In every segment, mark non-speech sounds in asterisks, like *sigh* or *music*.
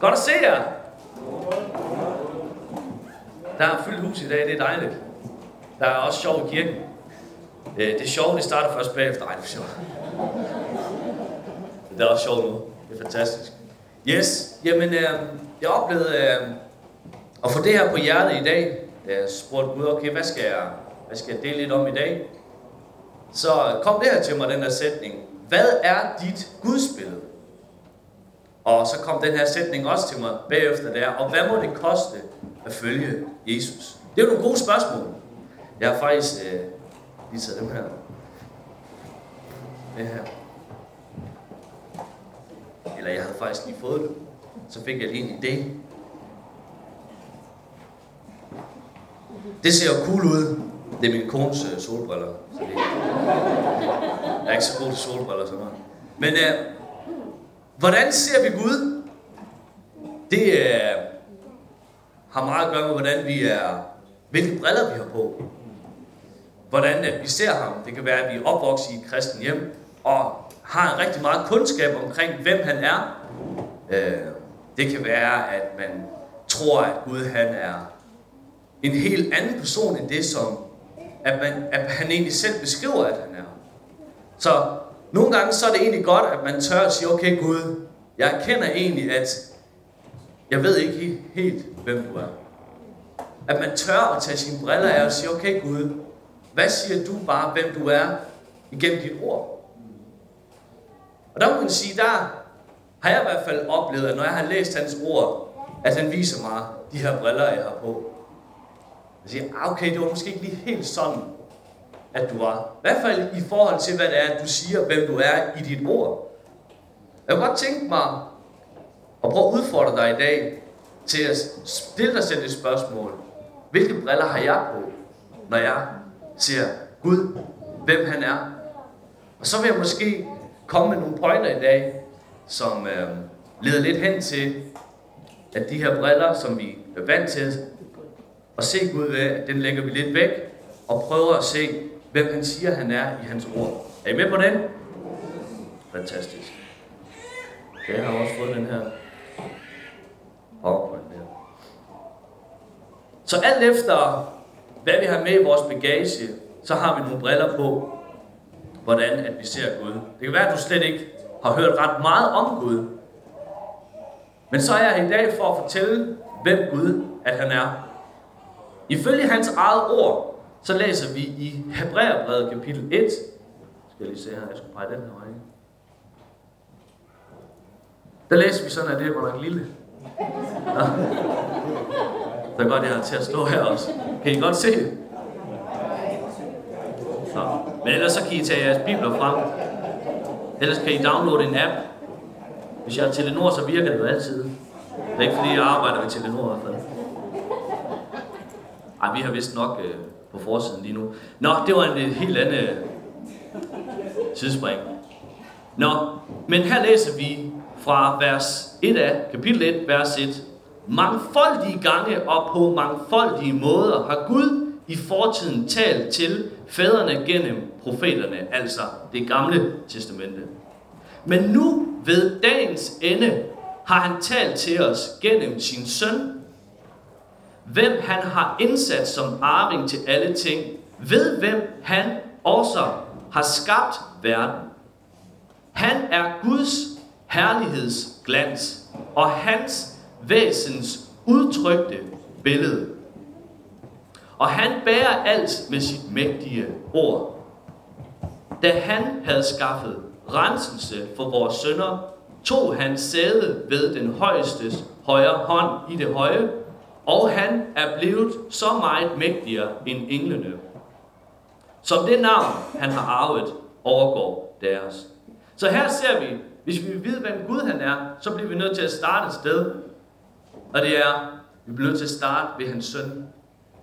Godt at se jer. Der er fyldt hus i dag, det er dejligt. Der er også sjov i kirken. Øh, det er sjovt, det starter først bagefter. Ej, det er sjovt. Det er også sjovt nu. Det er fantastisk. Yes, jamen øh, jeg oplevede øh, at få det her på hjertet i dag. Da jeg spurgte Gud, okay, hvad skal jeg, hvad skal jeg dele lidt om i dag? Så kom det her til mig, den her sætning. Hvad er dit gudsbillede? Og så kom den her sætning også til mig bagefter der. Og hvad må det koste at følge Jesus? Det er jo nogle gode spørgsmål. Jeg har faktisk øh, lige taget dem her. Det her. Eller jeg havde faktisk lige fået det. Så fik jeg lige en idé. Det ser jo cool ud. Det er min kones øh, solbriller. Så det, jeg er ikke så god til solbriller sådan noget. Men øh, hvordan ser vi Gud? Det øh, har meget at gøre med, hvordan vi er, hvilke briller vi har på. Hvordan at vi ser ham. Det kan være, at vi er opvokset i et kristen hjem, og har en rigtig meget kundskab omkring, hvem han er. Øh, det kan være, at man tror, at Gud han er en helt anden person end det, som at, man, at han egentlig selv beskriver, at han er. Så nogle gange så er det egentlig godt, at man tør at sige, okay Gud, jeg erkender egentlig, at jeg ved ikke helt, hvem du er. At man tør at tage sine briller af og sige, okay Gud, hvad siger du bare, hvem du er, igennem dit ord? Og der må man sige, der har jeg i hvert fald oplevet, at når jeg har læst hans ord, at han viser mig de her briller, jeg har på. Jeg siger, ah, okay, det var måske ikke lige helt sådan, at du var. I hvert fald i forhold til, hvad det er, du siger, hvem du er i dit ord. Jeg kunne godt tænke mig at prøve at udfordre dig i dag til at stille dig selv et spørgsmål. Hvilke briller har jeg på, når jeg ser Gud, hvem han er? Og så vil jeg måske komme med nogle pointer i dag, som øh, leder lidt hen til, at de her briller, som vi er vant til at se Gud ved, den lægger vi lidt væk, og prøver at se, hvem han siger, han er i hans ord. Er I med på den? Fantastisk. Jeg har også fået den her PowerPoint der. Så alt efter, hvad vi har med i vores bagage, så har vi nogle briller på, hvordan at vi ser Gud. Det kan være, at du slet ikke har hørt ret meget om Gud. Men så er jeg i dag for at fortælle, hvem Gud at han er. Ifølge hans eget ord, så læser vi i Hebræerbrevet kapitel 1. Skal jeg lige se her, jeg skal pege den her vej. Der læser vi sådan, at det er nok lille. Ja. Så godt, jeg har til at stå her også. Kan I godt se det? Nå. Men ellers så kan I tage jeres bibler frem. Ellers kan I downloade en app. Hvis jeg er Telenor, så virker det jo altid. Det er ikke fordi, jeg arbejder ved Telenor i hvert fald. Ej, vi har vist nok øh, på forsiden lige nu. Nå, det var en, øh, helt anden øh, tidsspring. Nå, men her læser vi fra vers 1 af, kapitel 1, vers 1. Mangfoldige gange og på mangfoldige måder har Gud i fortiden talt til fædrene gennem profeterne, altså det gamle testamente. Men nu ved dagens ende har han talt til os gennem sin søn, hvem han har indsat som arving til alle ting, ved hvem han også har skabt verden. Han er Guds herlighedsglans og hans væsens udtrykte billede. Og han bærer alt med sit mægtige ord. Da han havde skaffet renselse for vores sønder, tog han sæde ved den højeste højre hånd i det høje, og han er blevet så meget mægtigere end englene. Som det navn, han har arvet, overgår deres. Så her ser vi, hvis vi vil vide, hvem Gud han er, så bliver vi nødt til at starte et sted. Og det er, vi bliver nødt til at starte ved hans søn.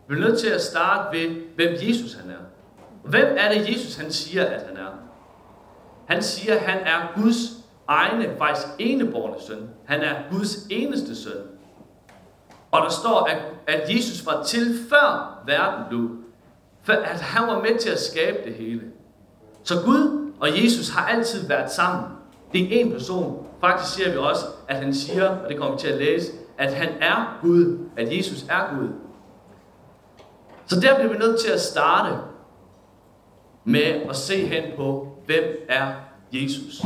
Vi bliver nødt til at starte ved, hvem Jesus han er. Hvem er det, Jesus han siger, at han er? Han siger, at han er Guds egne, faktisk eneborne søn. Han er Guds eneste søn. Og der står, at, at Jesus var til før verden blev. For at han var med til at skabe det hele. Så Gud og Jesus har altid været sammen. Det er en person. Faktisk ser vi også, at han siger, og det kommer vi til at læse, at han er Gud, at Jesus er Gud. Så der bliver vi nødt til at starte med at se hen på, hvem er Jesus.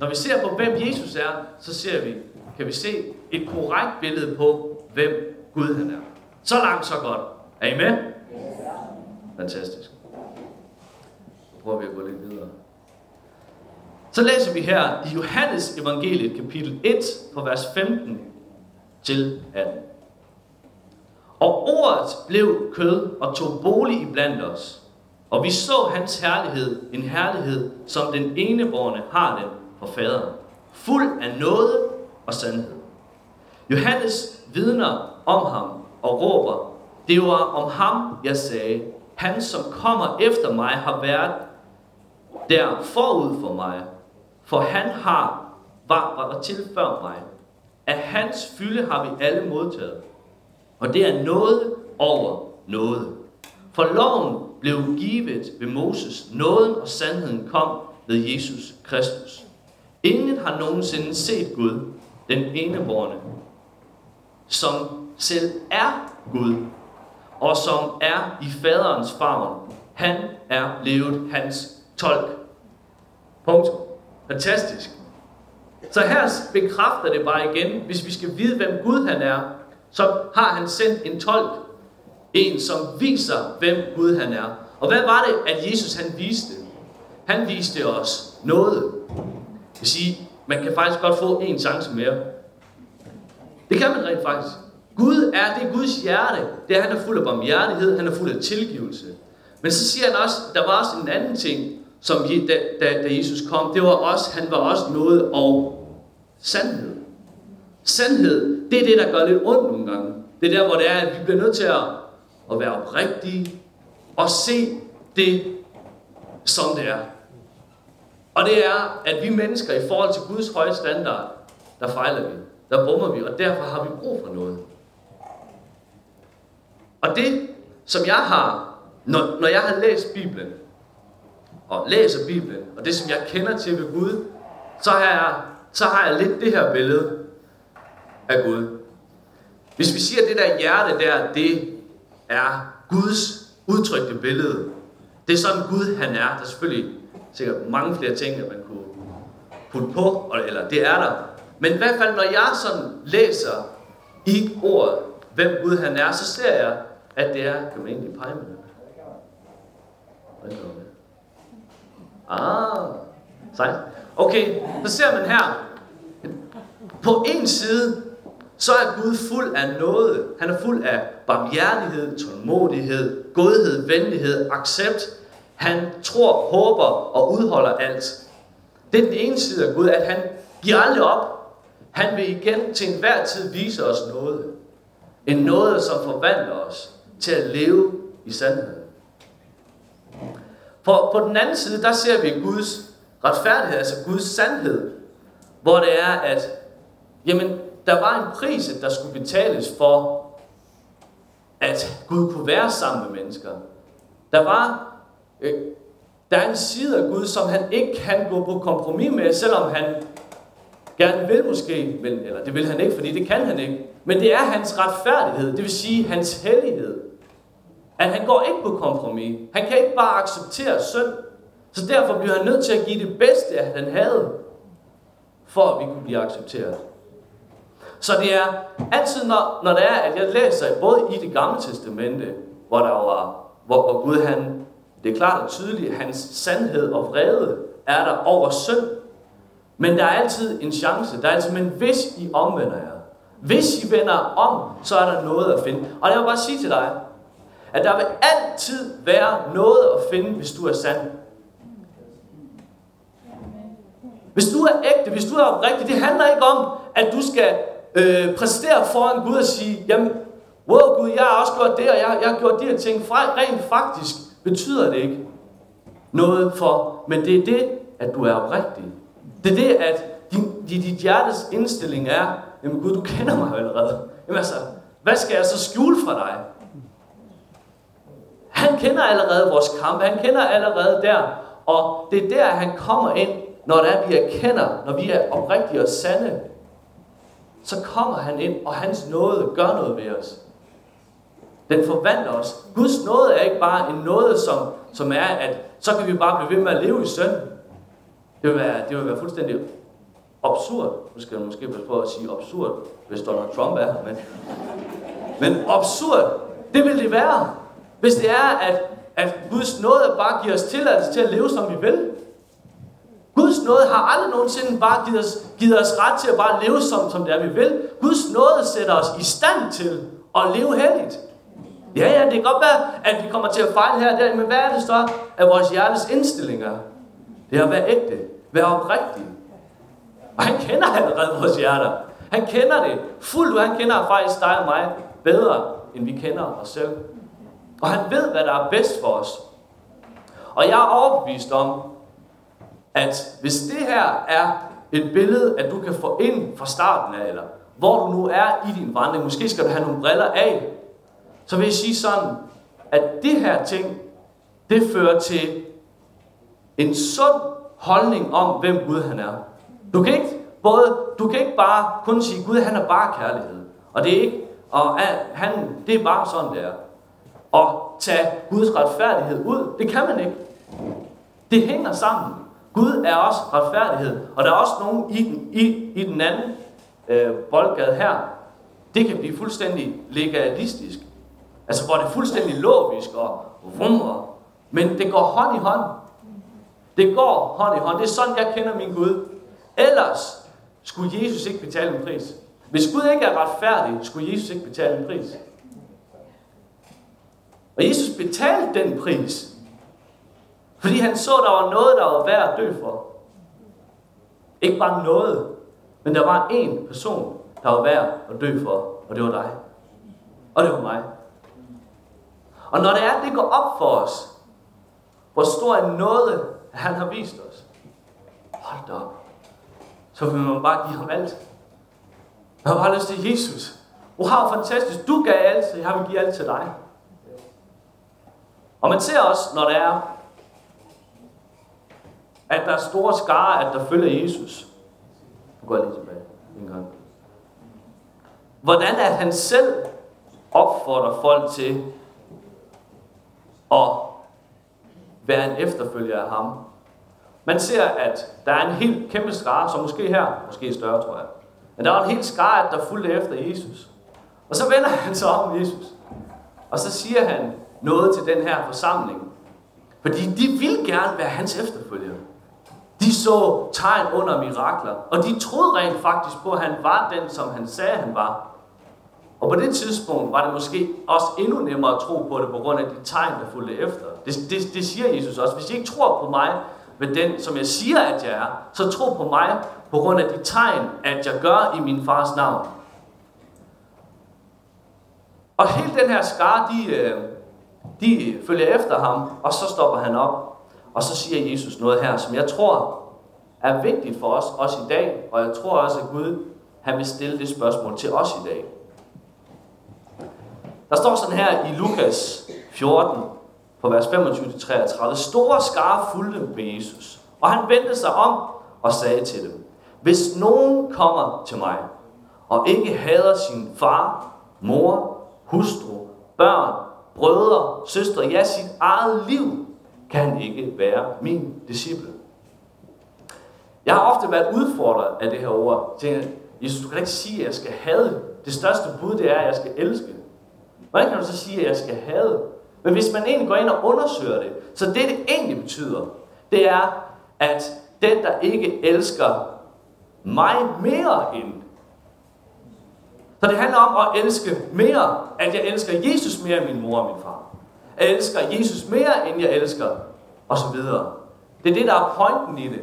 Når vi ser på, hvem Jesus er, så ser vi, kan vi se et korrekt billede på, hvem Gud han er. Så langt, så godt. Er I med? Fantastisk. Så prøver vi at gå lidt videre. Så læser vi her i Johannes evangeliet kapitel 1 på vers 15 til 18. Og ordet blev kød og tog bolig iblandt os. Og vi så hans herlighed, en herlighed, som den eneborne har den for faderen. Fuld af noget og sandhed. Johannes vidner om ham og råber, det var om ham, jeg sagde, han som kommer efter mig har været der forud for mig, for han har var, var der til før mig. Af hans fylde har vi alle modtaget. Og det er noget over noget. For loven blev givet ved Moses. Nåden og sandheden kom ved Jesus Kristus. Ingen har nogensinde set Gud, den eneborne, som selv er Gud, og som er i faderens favn. Han er levet hans tolk. Punkt. Fantastisk. Så her bekræfter det bare igen, hvis vi skal vide, hvem Gud han er, så har han sendt en tolk. En, som viser, hvem Gud han er. Og hvad var det, at Jesus han viste? Han viste os noget. Det vil sige, man kan faktisk godt få en chance mere. Det kan man rent faktisk. Gud er, det er Guds hjerte. Det er, han er fuld af barmhjertighed, han er fuld af tilgivelse. Men så siger han også, der var også en anden ting, som da, da, da Jesus kom. Det var også, han var også noget og sandhed. Sandhed, det er det, der gør lidt ondt nogle gange. Det er der, hvor det er, at vi bliver nødt til at, at være oprigtige og se det, som det er. Og det er, at vi mennesker i forhold til Guds høje standard, der fejler vi. Der brummer vi, og derfor har vi brug for noget. Og det, som jeg har, når, når jeg har læst Bibelen, og læser Bibelen, og det, som jeg kender til ved Gud, så har jeg, så har jeg lidt det her billede af Gud. Hvis vi siger, at det der hjerte der, det er Guds udtrykte billede. Det er sådan Gud han er. Der er selvfølgelig sikkert mange flere ting, at man kunne putte på, eller det er der. Men i hvert fald, når jeg sådan læser i ordet, hvem Gud han er, så ser jeg, at det er, kan man egentlig pege med det? Ah, sejt. Okay, så ser man her. På en side, så er Gud fuld af noget. Han er fuld af barmhjertighed, tålmodighed, godhed, venlighed, accept. Han tror, håber og udholder alt. Det er den ene side af Gud, at han giver aldrig op. Han vil igen til enhver tid vise os noget. En noget, som forvandler os til at leve i sandheden. For på den anden side, der ser vi Guds retfærdighed, altså Guds sandhed, hvor det er, at jamen, der var en pris, der skulle betales for, at Gud kunne være sammen med mennesker. Der var øh, der er en side af Gud, som han ikke kan gå på kompromis med, selvom han gerne vil måske, men, eller det vil han ikke, fordi det kan han ikke. Men det er hans retfærdighed, det vil sige hans hellighed. At han går ikke på kompromis. Han kan ikke bare acceptere synd. Så derfor bliver han nødt til at give det bedste, at han havde, for at vi kunne blive accepteret. Så det er altid, når, når det er, at jeg læser både i det gamle testamente, hvor der var, hvor, hvor Gud han, det er klart og tydeligt, hans sandhed og vrede er der over synd. Men der er altid en chance. Der er altid, men hvis I omvender jer, hvis I vender om, så er der noget at finde. Og jeg vil bare sige til dig, at der vil altid være noget at finde, hvis du er sand. Hvis du er ægte, hvis du er oprigtig, det handler ikke om, at du skal øh, præstere foran Gud og sige, jamen, wow Gud, jeg har også gjort det, og jeg, jeg har gjort de her ting. Rent faktisk betyder det ikke noget for, men det er det, at du er oprigtig. Det er det, at din, dit hjertes indstilling er, jamen Gud, du kender mig allerede. Jamen altså, hvad skal jeg så skjule fra dig? Han kender allerede vores kamp. Han kender allerede der. Og det er der, han kommer ind når det er, vi erkender, når vi er oprigtige og sande, så kommer han ind, og hans nåde gør noget ved os. Den forvandler os. Guds nåde er ikke bare en nåde, som, som er, at så kan vi bare blive ved med at leve i synd. Det vil være, det vil være fuldstændig absurd. Nu skal jeg måske passe på at sige absurd, hvis Donald Trump er her. Men, men absurd, det vil det være, hvis det er, at, at Guds nåde bare giver os tilladelse til at leve, som vi vil. Guds nåde har aldrig nogensinde bare givet os, givet os ret til at bare leve, som, som det er, vi vil. Guds nåde sætter os i stand til at leve heldigt. Ja, ja, det kan godt være, at vi kommer til at fejle her og der, men hvad er det så af vores hjertes indstillinger? Det er at være ægte, Vær oprigtig. Og han kender allerede vores hjerter. Han kender det fuldt ud. Han kender faktisk dig og mig bedre, end vi kender os selv. Og han ved, hvad der er bedst for os. Og jeg er overbevist om, at hvis det her er et billede, at du kan få ind fra starten af, eller hvor du nu er i din vandring, måske skal du have nogle briller af, så vil jeg sige sådan, at det her ting, det fører til en sund holdning om, hvem Gud han er. Du kan ikke, både, du kan ikke bare kun sige, Gud han er bare kærlighed. Og det er ikke, og han, det er bare sådan, det er. Og tage Guds retfærdighed ud, det kan man ikke. Det hænger sammen. Gud er også retfærdighed. Og der er også nogen i den, i, i den anden øh, boldgade her, det kan blive fuldstændig legalistisk. Altså, hvor det er fuldstændig logisk og rummer. Men det går hånd i hånd. Det går hånd i hånd. Det er sådan, jeg kender min Gud. Ellers skulle Jesus ikke betale en pris. Hvis Gud ikke er retfærdig, skulle Jesus ikke betale en pris. Og Jesus betalte den pris. Fordi han så, der var noget, der var værd at dø for. Ikke bare noget, men der var en person, der var værd at dø for, og det var dig. Og det var mig. Og når det er, det går op for os, hvor stor en nåde han har vist os. Hold da op. Så vil man bare give ham alt. Jeg har bare lyst til Jesus. Wow, fantastisk. Du gav alt, så jeg vil give alt til dig. Og man ser også, når der er, at der er store skare, at der følger Jesus. Nu går jeg lige tilbage en gang. Hvordan at han selv opfordrer folk til at være en efterfølger af ham. Man ser, at der er en helt kæmpe skare, som måske her, måske større, tror jeg. Men der er en helt skare, der fulgte efter Jesus. Og så vender han sig om Jesus. Og så siger han noget til den her forsamling. Fordi de vil gerne være hans efterfølgere. De så tegn under mirakler, og de troede rent faktisk på, at han var den, som han sagde, han var. Og på det tidspunkt var det måske også endnu nemmere at tro på det, på grund af de tegn, der fulgte efter. Det, det, det siger Jesus også. Hvis I ikke tror på mig, men den, som jeg siger, at jeg er, så tro på mig, på grund af de tegn, at jeg gør i min fars navn. Og hele den her skare, de, øh, de følger efter ham, og så stopper han op. Og så siger Jesus noget her, som jeg tror er vigtigt for os, også i dag. Og jeg tror også, at Gud han vil stille det spørgsmål til os i dag. Der står sådan her i Lukas 14, på vers 25-33. Store skare fulgte med Jesus, og han vendte sig om og sagde til dem, Hvis nogen kommer til mig, og ikke hader sin far, mor, hustru, børn, brødre, søstre, ja, sit eget liv, kan han ikke være min disciple. Jeg har ofte været udfordret af det her ord. Jeg tænker, Jesus, du kan ikke sige, at jeg skal have. Det største bud, det er, at jeg skal elske. Hvordan kan du så sige, at jeg skal have? Men hvis man egentlig går ind og undersøger det, så det det egentlig betyder, det er, at den, der ikke elsker mig mere end. Så det handler om at elske mere, at jeg elsker Jesus mere end min mor og min far. Jeg elsker Jesus mere, end jeg elsker, og så videre. Det er det, der er pointen i det.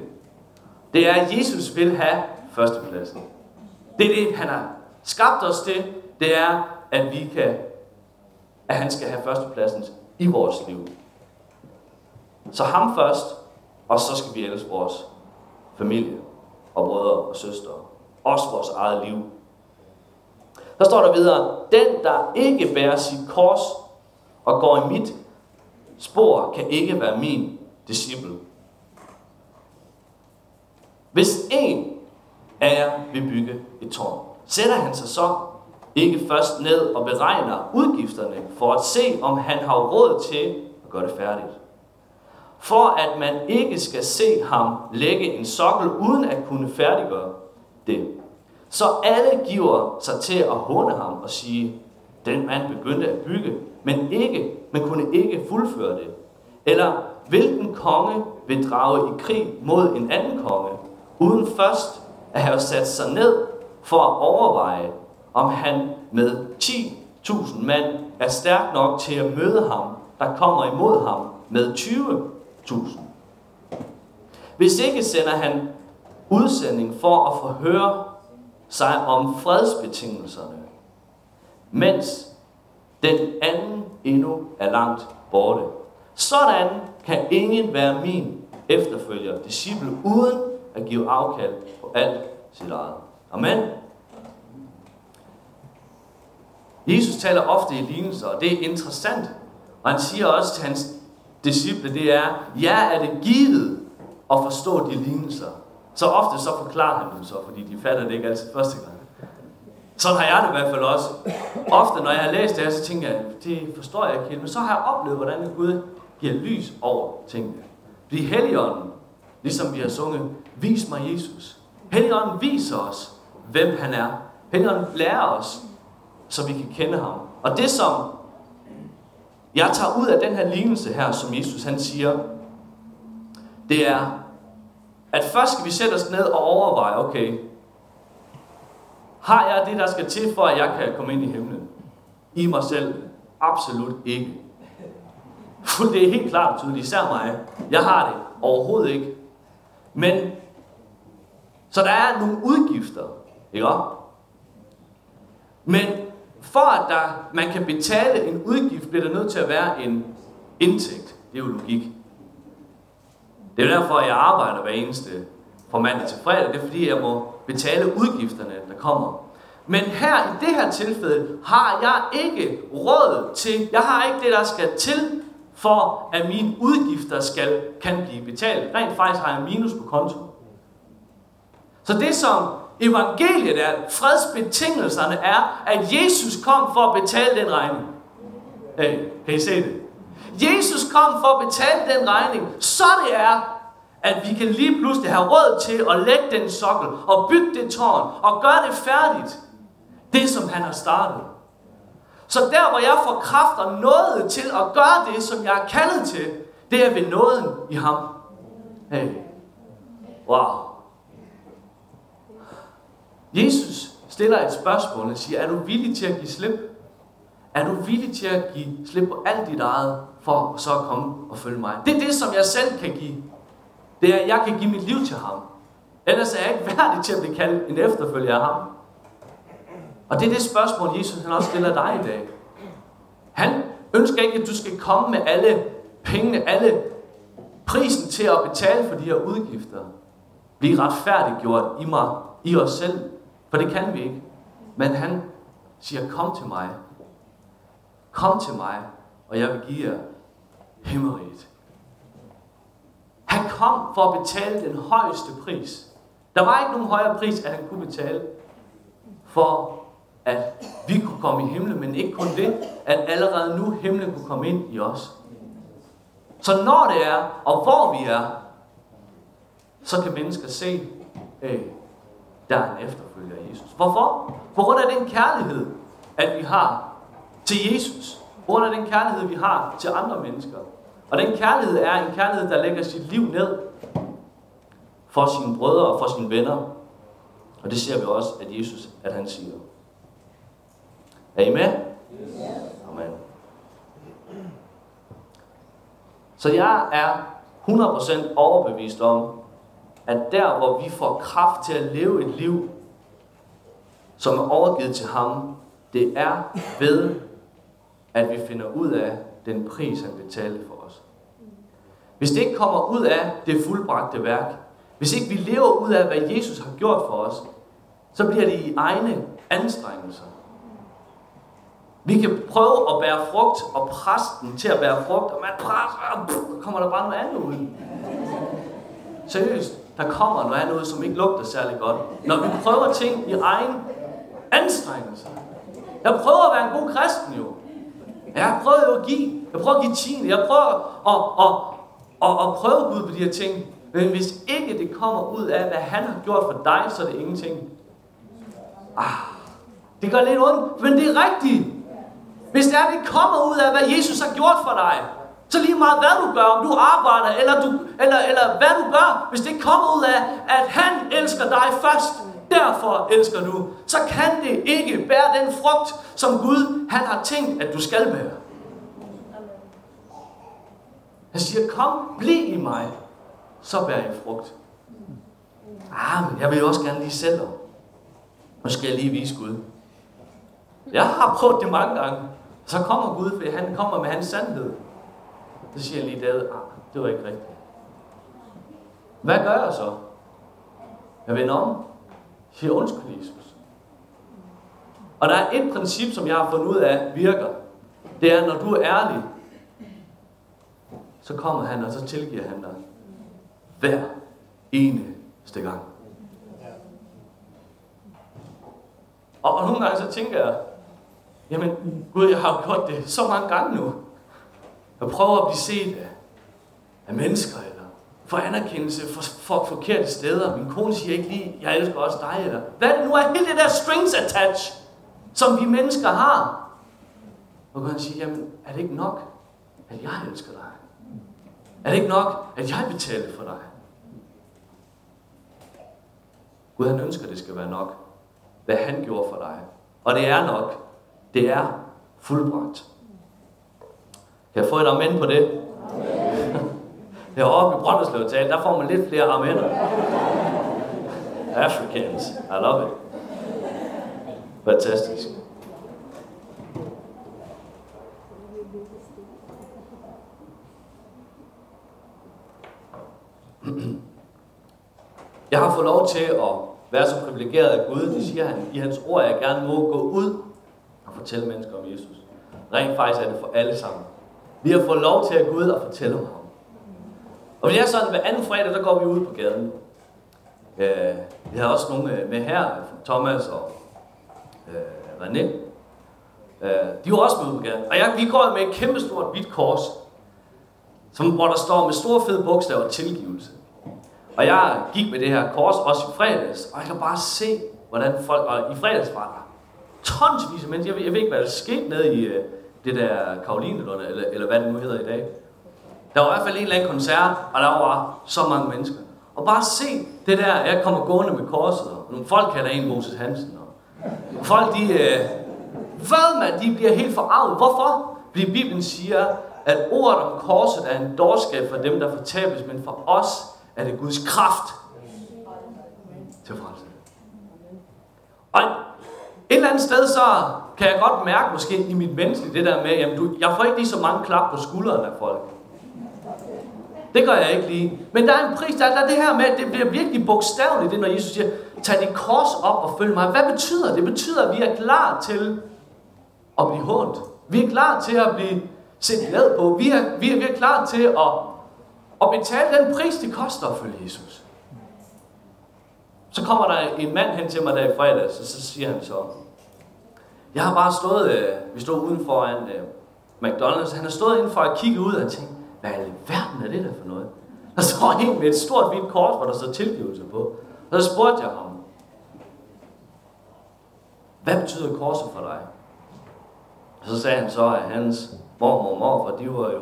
Det er, at Jesus vil have førstepladsen. Det er det, han har skabt os til. Det er, at vi kan at han skal have førstepladsen i vores liv. Så ham først, og så skal vi elske vores familie og brødre og søstre. Også vores eget liv. Der står der videre, den der ikke bærer sit kors og går i mit spor, kan ikke være min disciple. Hvis en af jer vil bygge et tårn, sætter han sig så ikke først ned og beregner udgifterne for at se, om han har råd til at gøre det færdigt. For at man ikke skal se ham lægge en sokkel uden at kunne færdiggøre det. Så alle giver sig til at håne ham og sige, den mand begyndte at bygge, men ikke, men kunne ikke fuldføre det. Eller hvilken konge vil drage i krig mod en anden konge, uden først at have sat sig ned for at overveje, om han med 10.000 mand er stærk nok til at møde ham, der kommer imod ham med 20.000. Hvis ikke sender han udsending for at forhøre sig om fredsbetingelserne, mens den anden endnu er langt borte. Sådan kan ingen være min efterfølger, disciple, uden at give afkald på alt sit eget. Amen. Jesus taler ofte i lignelser, og det er interessant. Og han siger også til hans disciple, det er, ja, er det givet at forstå de lignelser. Så ofte så forklarer han dem så, fordi de fatter det ikke altid første gang. Sådan har jeg det i hvert fald også. Ofte, når jeg har læst det her, så tænker jeg, det forstår jeg ikke helt. Men så har jeg oplevet, hvordan Gud giver lys over tingene. Fordi Helligånden, ligesom vi har sunget, vis mig Jesus. Helligånden viser os, hvem han er. Helligånden lærer os, så vi kan kende ham. Og det som jeg tager ud af den her lignelse her, som Jesus han siger, det er, at først skal vi sætte os ned og overveje, okay, har jeg det, der skal til, for at jeg kan komme ind i himlen? I mig selv? Absolut ikke. For det er helt klart tydeligt, især mig. Jeg har det overhovedet ikke. Men, så der er nogle udgifter, ikke Men for at der, man kan betale en udgift, bliver der nødt til at være en indtægt. Det er jo logik. Det er derfor, jeg arbejder hver eneste fra mandag til fredag. Det er fordi, jeg må betale udgifterne, der kommer. Men her i det her tilfælde har jeg ikke råd til, jeg har ikke det, der skal til, for at mine udgifter skal, kan blive betalt. Rent faktisk har jeg minus på konto. Så det som evangeliet er, fredsbetingelserne er, at Jesus kom for at betale den regning. Hey, kan I se det? Jesus kom for at betale den regning, så det er, at vi kan lige pludselig have råd til at lægge den sokkel og bygge det tårn og gøre det færdigt. Det, som han har startet. Så der, hvor jeg får kraft og noget til at gøre det, som jeg er kaldet til, det er ved nåden i ham. Hey. Wow. Jesus stiller et spørgsmål og siger, er du villig til at give slip? Er du villig til at give slip på alt dit eget, for så at komme og følge mig? Det er det, som jeg selv kan give. Det er, at jeg kan give mit liv til ham. Ellers er jeg ikke *laughs* værdig til at blive kaldt en efterfølger af ham. Og det er det spørgsmål, Jesus han også stiller dig i dag. Han ønsker ikke, at du skal komme med alle pengene, alle prisen til at betale for de her udgifter. Blive retfærdiggjort i mig, i os selv. For det kan vi ikke. Men han siger, kom til mig. Kom til mig, og jeg vil give jer himmeriget. Han kom for at betale den højeste pris. Der var ikke nogen højere pris, at han kunne betale for at vi kunne komme i himlen, men ikke kun det, at allerede nu himlen kunne komme ind i os. Så når det er, og hvor vi er, så kan mennesker se, hey, der er en efterfølger af Jesus. Hvorfor? På grund af den kærlighed, at vi har til Jesus. På grund af den kærlighed, vi har til andre mennesker. Og den kærlighed er en kærlighed, der lægger sit liv ned for sine brødre og for sine venner. Og det ser vi også, at Jesus, at han siger. Er I med? Amen. Så jeg er 100% overbevist om, at der hvor vi får kraft til at leve et liv, som er overgivet til ham, det er ved, at vi finder ud af den pris, han betalte for os. Hvis det ikke kommer ud af det fuldbragte værk, hvis ikke vi lever ud af, hvad Jesus har gjort for os, så bliver det i egne anstrengelser. Vi kan prøve at bære frugt og præsten til at bære frugt, og man presser, og kommer der bare noget andet ud. seriøst, der kommer, når er noget, som ikke lugter særlig godt. Når vi prøver ting i egen anstrengelse. Jeg prøver at være en god kristen jo. Jeg prøver jo at give. Jeg prøver at give tiende. Jeg prøver at, at, at, at prøve Gud på de her ting. Men hvis ikke det kommer ud af, hvad han har gjort for dig, så er det ingenting. Ah, det gør lidt ondt, men det er rigtigt. Hvis det er, det kommer ud af, hvad Jesus har gjort for dig, så lige meget hvad du gør, om du arbejder, eller, du, eller, eller hvad du gør, hvis det kommer ud af, at han elsker dig først, derfor elsker du, så kan det ikke bære den frugt, som Gud han har tænkt, at du skal bære. Han siger, kom, bliv i mig, så bærer I frugt. Ah, men jeg vil jo også gerne lige selv om. Nu skal jeg lige vise Gud. Jeg har prøvet det mange gange. Så kommer Gud, for han kommer med hans sandhed. Så siger jeg lige, David, ah, det var ikke rigtigt. Hvad gør jeg så? Jeg vender om. Jeg siger undskyld, Jesus. Og der er et princip, som jeg har fundet ud af, virker. Det er, når du er ærlig, så kommer han, og så tilgiver han dig. Hver eneste gang. Og, og nogle gange så tænker jeg, jamen Gud, jeg har gjort det så mange gange nu der prøver at blive set af, af mennesker, eller for anerkendelse for, for forkerte steder. Min kone siger ikke lige, jeg elsker også dig, eller hvad det nu er, hele det der strings attached, som vi mennesker har. Og kan han sige, jamen er det ikke nok, at jeg elsker dig? Er det ikke nok, at jeg betaler for dig? Gud han ønsker, at det skal være nok, hvad han gjorde for dig. Og det er nok. Det er fuldbragt. Kan jeg få et amen på det? Heroppe i Brønderslev tale, der får man lidt flere amener. Africans. I love it. Fantastisk. Jeg har fået lov til at være så privilegeret af Gud. Det siger han i hans ord, at jeg gerne må gå ud og fortælle mennesker om Jesus. Rent faktisk er det for alle sammen. Vi har fået lov til at gå ud og fortælle om ham. Og vi er sådan, hver anden fredag, der går vi ud på gaden. Øh, vi har også nogle øh, med her, Thomas og øh, René. Øh, de var også med ud på gaden. Og jeg, vi går med et kæmpe stort hvidt kors, som, hvor der står med store fede bogstaver tilgivelse. Og jeg gik med det her kors også i fredags, og jeg kan bare se, hvordan folk, og i fredags var der tonsvis af mennesker, jeg ved, jeg ved ikke, hvad der skete nede i uh, det der Karolinelunde, eller, eller hvad det nu hedder i dag. Der var i hvert fald en eller anden koncert, og der var så mange mennesker. Og bare se det der, jeg kommer gående med korset, og nogle folk kalder en Moses Hansen. Og folk, de, øh, hvad man, de bliver helt forarvet. Hvorfor? Fordi Bibelen siger, at ordet om korset er en dårskab for dem, der fortabes, men for os er det Guds kraft til frelse. Og et eller andet sted, så kan jeg godt mærke måske i mit menneske det der med, jamen du, jeg får ikke lige så mange klap på skuldrene af folk. Det gør jeg ikke lige. Men der er en pris, der er det her med, at det bliver virkelig bogstaveligt, det når Jesus siger, tag dit kors op og følg mig. Hvad betyder det? Det betyder, at vi er klar til at blive hånd. Vi er klar til at blive set ned på. Vi er, vi er, vi er klar til at at betale den pris, det koster at følge Jesus. Så kommer der en mand hen til mig der i fredags, og så siger han så, jeg har bare stået, øh, vi stod uden for en øh, McDonald's, han har stået indenfor og kigget ud og tænkt, hvad i verden er det der for noget? Der står *laughs* en med et stort hvidt kort, hvor der står tilgivelse på. Og så spurgte jeg ham, hvad betyder korset for dig? Og så sagde han så, at hans mormor og morfar, de var jo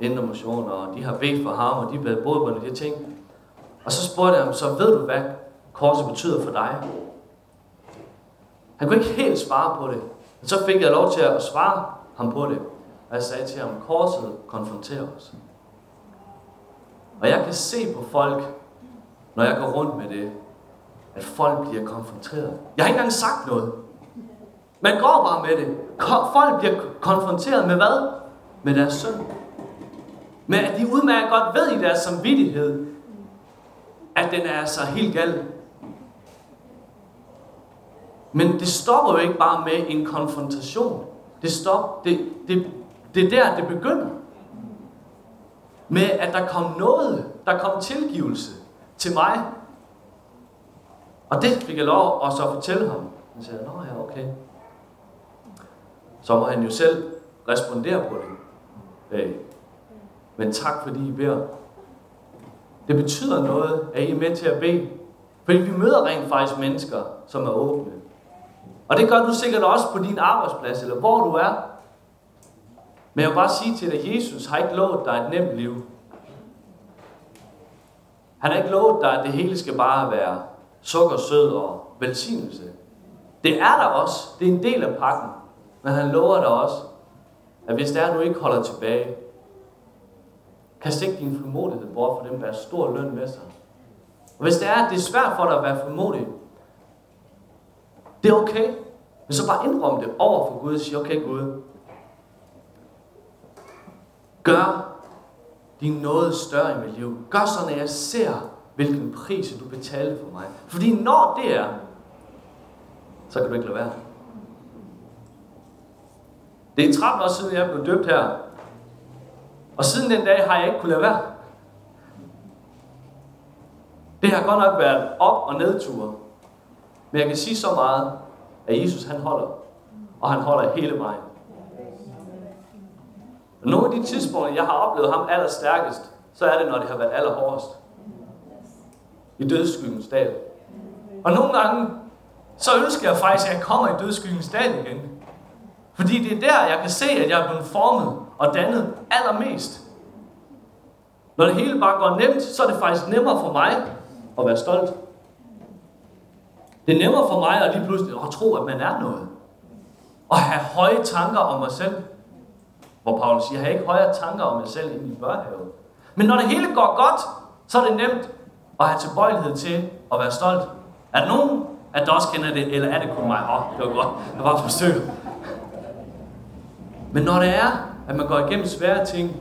indre motion, og de har bedt for ham, og de har både på de ting. Og så spurgte jeg ham, så ved du, hvad korset betyder for dig? Han kunne ikke helt svare på det. Og så fik jeg lov til at svare ham på det. Og jeg sagde til ham, korset konfronterer os. Og jeg kan se på folk, når jeg går rundt med det, at folk bliver konfronteret. Jeg har ikke engang sagt noget. Man går bare med det. Folk bliver konfronteret med hvad? Med deres synd. Men at de udmærket godt ved i deres samvittighed, at den er så helt gal. Men det stopper jo ikke bare med en konfrontation. Det, stop, det, det, det er der, det begynder. Med at der kom noget, der kom tilgivelse. til mig. Og det fik jeg lov at så fortælle ham. Han sagde, nå ja, okay. Så må han jo selv respondere på det. Øh, men tak fordi I beder. Det betyder noget, at I er med til at bede. Fordi vi møder rent faktisk mennesker, som er åbne. Og det gør du sikkert også på din arbejdsplads, eller hvor du er. Men jeg vil bare sige til dig, at Jesus har ikke lovet dig et nemt liv. Han har ikke lovet dig, at det hele skal bare være sukker, sød og velsignelse. Det er der også. Det er en del af pakken. Men han lover dig også, at hvis der er, du ikke holder tilbage, kast ikke din frimodighed bort for dem, der er stor løn med sig. Og hvis det er, at det er svært for dig at være frimodig, det er okay. Men så bare indrøm det over for Gud og sige, okay Gud, gør din noget større i mit liv. Gør så, at jeg ser, hvilken pris du betaler for mig. Fordi når det er, så kan du ikke lade være. Det er 13 år siden, jeg blev døbt her. Og siden den dag har jeg ikke kunne lade være. Det har godt nok været op- og nedture. Men jeg kan sige så meget, at Jesus han holder. Og han holder hele vejen. Og nogle af de tidspunkter, jeg har oplevet ham allerstærkest, så er det, når det har været allerhårdest. I dødskyggens dal. Og nogle gange, så ønsker jeg faktisk, at jeg kommer i dødskyggens dal igen. Fordi det er der, jeg kan se, at jeg er blevet formet og dannet allermest. Når det hele bare går nemt, så er det faktisk nemmere for mig at være stolt. Det er nemmere for mig at lige pludselig at tro, at man er noget. Og have høje tanker om mig selv. Hvor Paulus siger, have ikke højere tanker om mig selv end i børnehave. Men når det hele går godt, så er det nemt at have tilbøjelighed til at være stolt. Er der nogen, at der også kender det, eller er det kun mig? Åh, oh, det var godt. Jeg var forsøg. Men når det er, at man går igennem svære ting,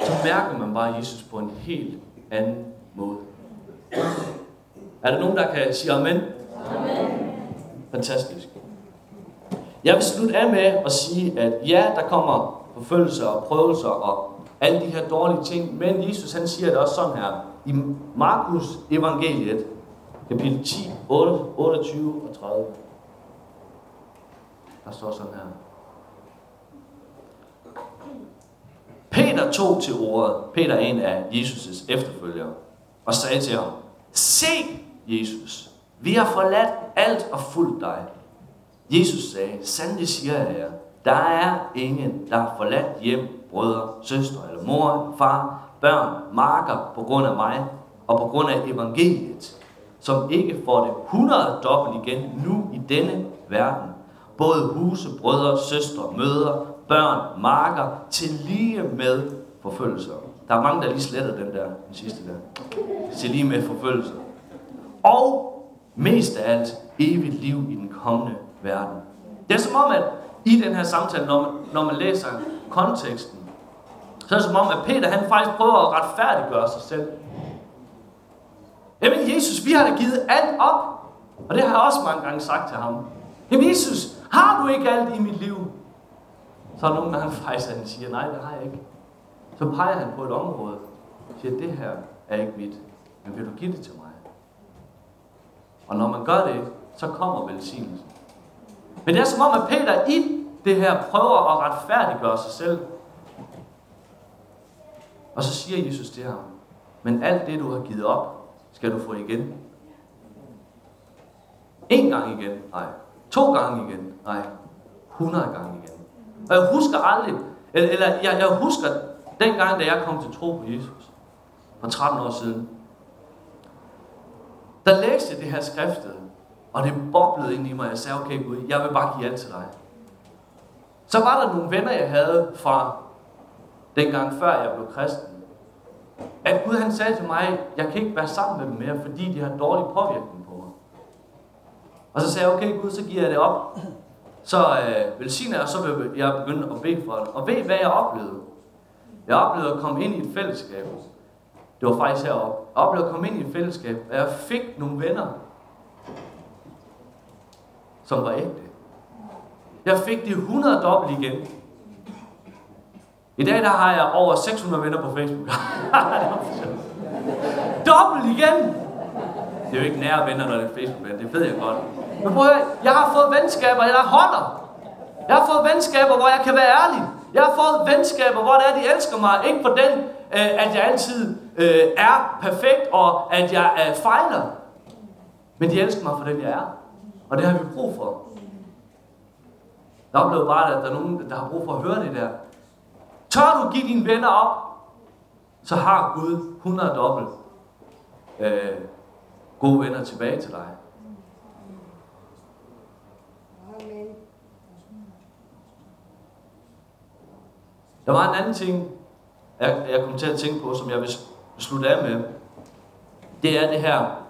så mærker man bare Jesus på en helt anden måde. Er der nogen, der kan sige amen? Amen. Fantastisk. Jeg vil slutte af med at sige, at ja, der kommer forfølgelser og prøvelser og alle de her dårlige ting, men Jesus han siger det også sådan her. I Markus evangeliet, kapitel 10, 8, 28 og 30. Der står sådan her. Peter tog til ordet. Peter er en af Jesus' efterfølgere. Og sagde til ham, Se, Jesus, vi har forladt alt og fulgt dig. Jesus sagde, sandelig siger jeg jer, der er ingen, der har forladt hjem, brødre, søstre eller mor, far, børn, marker på grund af mig og på grund af evangeliet, som ikke får det 100 dobbelt igen nu i denne verden. Både huse, brødre, søstre, mødre, børn, marker, til lige med forfølgelser. Der er mange, der lige sletter den der, den sidste der. Til lige med forfølgelser. Og mest af alt, evigt liv i den kommende verden. Det er som om, at i den her samtale, når man, når man læser konteksten, så er det som om, at Peter han faktisk prøver at retfærdiggøre sig selv. Jamen Jesus, vi har da givet alt op. Og det har jeg også mange gange sagt til ham. Jamen Jesus, har du ikke alt i mit liv? Så er der nogen, der han faktisk han siger, nej, det har jeg ikke. Så peger han på et område og siger, det her er ikke mit, men vil du give det til mig? Og når man gør det, så kommer velsignelsen. Men det er som om, at Peter i det her prøver at retfærdiggøre sig selv. Og så siger Jesus til ham, men alt det, du har givet op, skal du få igen. En gang igen? Nej. To gange igen? Nej. 100 gange igen. Og jeg husker aldrig, eller, eller jeg, jeg husker dengang, da jeg kom til tro på Jesus, for 13 år siden, der læste jeg det her skriftet, og det boblede ind i mig, jeg sagde, okay Gud, jeg vil bare give alt til dig. Så var der nogle venner, jeg havde fra dengang før jeg blev kristen, at Gud han sagde til mig, jeg kan ikke være sammen med dem mere, fordi de har dårlig påvirkning på mig. Og så sagde jeg, okay Gud, så giver jeg det op. Så øh, velsigner jeg, og så vil jeg begynde at bede for det. Og ved hvad jeg oplevede? Jeg oplevede at komme ind i et fællesskab. Det var faktisk heroppe. Jeg oplevede at komme ind i et fællesskab, og jeg fik nogle venner, som var ægte. Jeg fik det 100 dobbelt igen. I dag der har jeg over 600 venner på Facebook. *laughs* dobbelt igen. Det er jo ikke nære venner, når det er Facebook-venner, det ved jeg godt. Men prøv at jeg har fået venskaber, jeg holder. Jeg har fået venskaber, hvor jeg kan være ærlig. Jeg har fået venskaber, hvor det er, de elsker mig. Ikke på den, Øh, at jeg altid øh, er perfekt, og at jeg er fejler. Men de elsker mig for den, jeg er. Og det har vi brug for. Jeg oplever bare, at der er nogen, der har brug for at høre det der. Tør du give dine venner op, så har Gud 100 dobbelt øh, gode venner tilbage til dig. Der var en anden ting, jeg, jeg kom til at tænke på, som jeg vil slutte af med. Det er det her.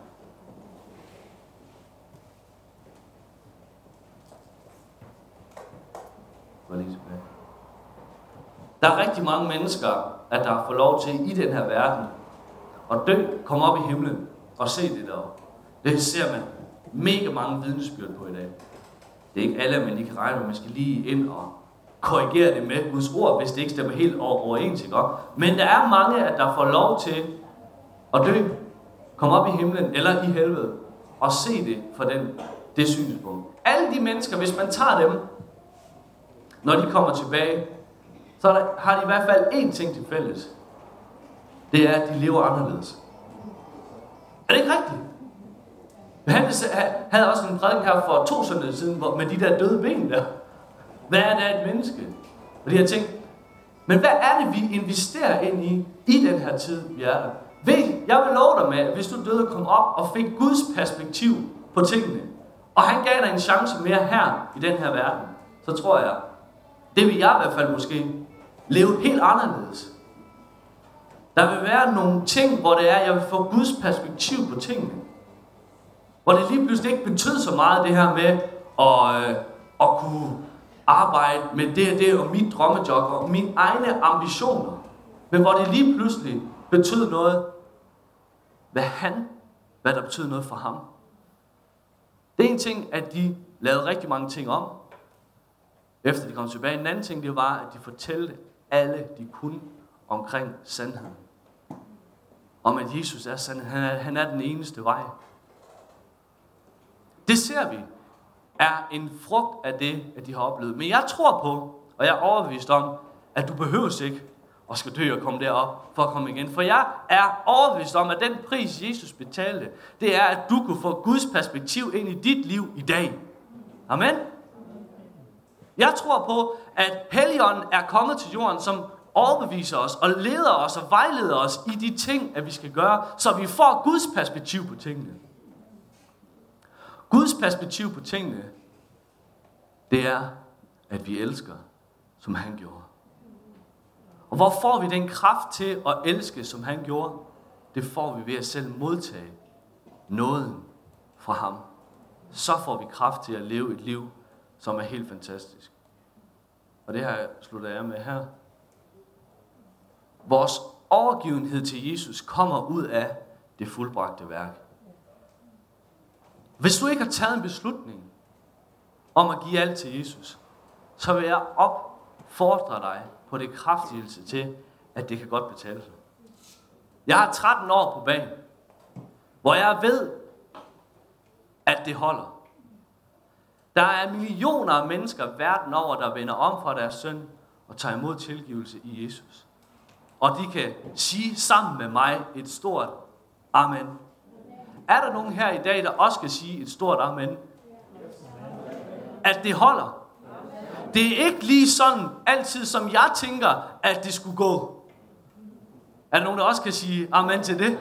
Der er rigtig mange mennesker, at der får lov til i den her verden at dø, komme op i himlen og se det der. Det ser man mega mange vidnesbyrd på i dag. Det er ikke alle, men I kan regne med, man skal lige ind og korrigere det med Guds ord, hvis det ikke stemmer helt overens. Ikke? Men der er mange, at der får lov til at dø, komme op i himlen eller i helvede, og se det fra den, det synspunkt. Alle de mennesker, hvis man tager dem, når de kommer tilbage, så har de i hvert fald én ting til fælles. Det er, at de lever anderledes. Er det ikke rigtigt? Johannes øh, havde også en prædiken her for to søndage siden, hvor, med de der døde ben der. Hvad er det et menneske? Og de har tænkt, men hvad er det, vi investerer ind i, i den her tid, vi er der? Ved, jeg vil love dig med, at hvis du døde og kom op og fik Guds perspektiv på tingene, og han gav dig en chance mere her i den her verden, så tror jeg, det vil jeg i hvert fald måske leve helt anderledes. Der vil være nogle ting, hvor det er, jeg vil få Guds perspektiv på tingene. Hvor det lige pludselig ikke betød så meget det her med at, øh, at kunne arbejde med det og det og mit drømmejob og mine egne ambitioner. Men hvor det lige pludselig betød noget, hvad han, hvad der betød noget for ham. Det er en ting, at de lavede rigtig mange ting om, efter de kom tilbage. En anden ting, det var, at de fortalte alle, de kunne omkring sandheden. Om at Jesus er sandheden. Han er, han er den eneste vej. Det ser vi er en frugt af det, at de har oplevet. Men jeg tror på, og jeg er overbevist om, at du behøver ikke at skal dø og komme derop for at komme igen. For jeg er overbevist om, at den pris, Jesus betalte, det er, at du kunne få Guds perspektiv ind i dit liv i dag. Amen. Jeg tror på, at Helligånden er kommet til jorden, som overbeviser os og leder os og vejleder os i de ting, at vi skal gøre, så vi får Guds perspektiv på tingene. Guds perspektiv på tingene, det er, at vi elsker, som han gjorde. Og hvor får vi den kraft til at elske, som han gjorde? Det får vi ved at selv modtage nåden fra ham. Så får vi kraft til at leve et liv, som er helt fantastisk. Og det her slutter jeg med her. Vores overgivenhed til Jesus kommer ud af det fuldbragte værk. Hvis du ikke har taget en beslutning om at give alt til Jesus, så vil jeg opfordre dig på det kraftigste til, at det kan godt betale sig. Jeg har 13 år på banen, hvor jeg ved, at det holder. Der er millioner af mennesker verden over, der vender om fra deres søn og tager imod tilgivelse i Jesus. Og de kan sige sammen med mig et stort Amen. Er der nogen her i dag, der også skal sige et stort amen? At det holder. Det er ikke lige sådan altid, som jeg tænker, at det skulle gå. Er der nogen, der også kan sige amen til det?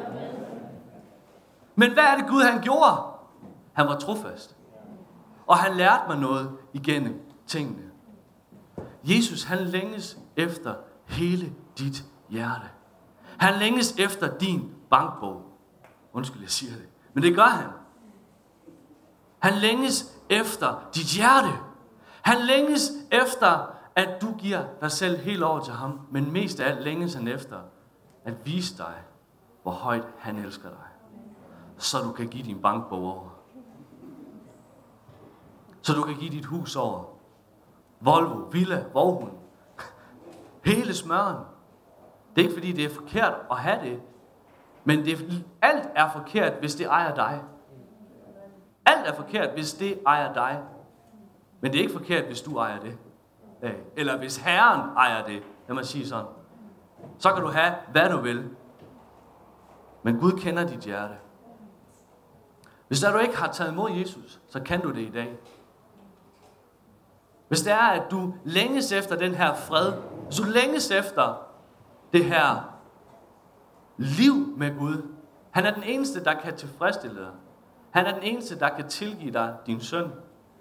Men hvad er det Gud han gjorde? Han var trofast. Og han lærte mig noget igennem tingene. Jesus han længes efter hele dit hjerte. Han længes efter din bankbog. Undskyld, jeg siger det. Men det gør han. Han længes efter dit hjerte. Han længes efter, at du giver dig selv helt over til ham. Men mest af alt længes han efter at vise dig, hvor højt han elsker dig. Så du kan give din bankbog over. Så du kan give dit hus over. Volvo, villa, voghund. Hele smøren. Det er ikke fordi, det er forkert at have det. Men det, alt er forkert, hvis det ejer dig. Alt er forkert, hvis det ejer dig. Men det er ikke forkert, hvis du ejer det. Eller hvis Herren ejer det, lad mig sige sådan. Så kan du have, hvad du vil. Men Gud kender dit hjerte. Hvis der du ikke har taget imod Jesus, så kan du det i dag. Hvis det er, at du længes efter den her fred, hvis du længes efter det her liv med Gud, han er den eneste, der kan tilfredsstille dig. Han er den eneste, der kan tilgive dig din søn,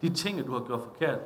de ting, du har gjort forkert.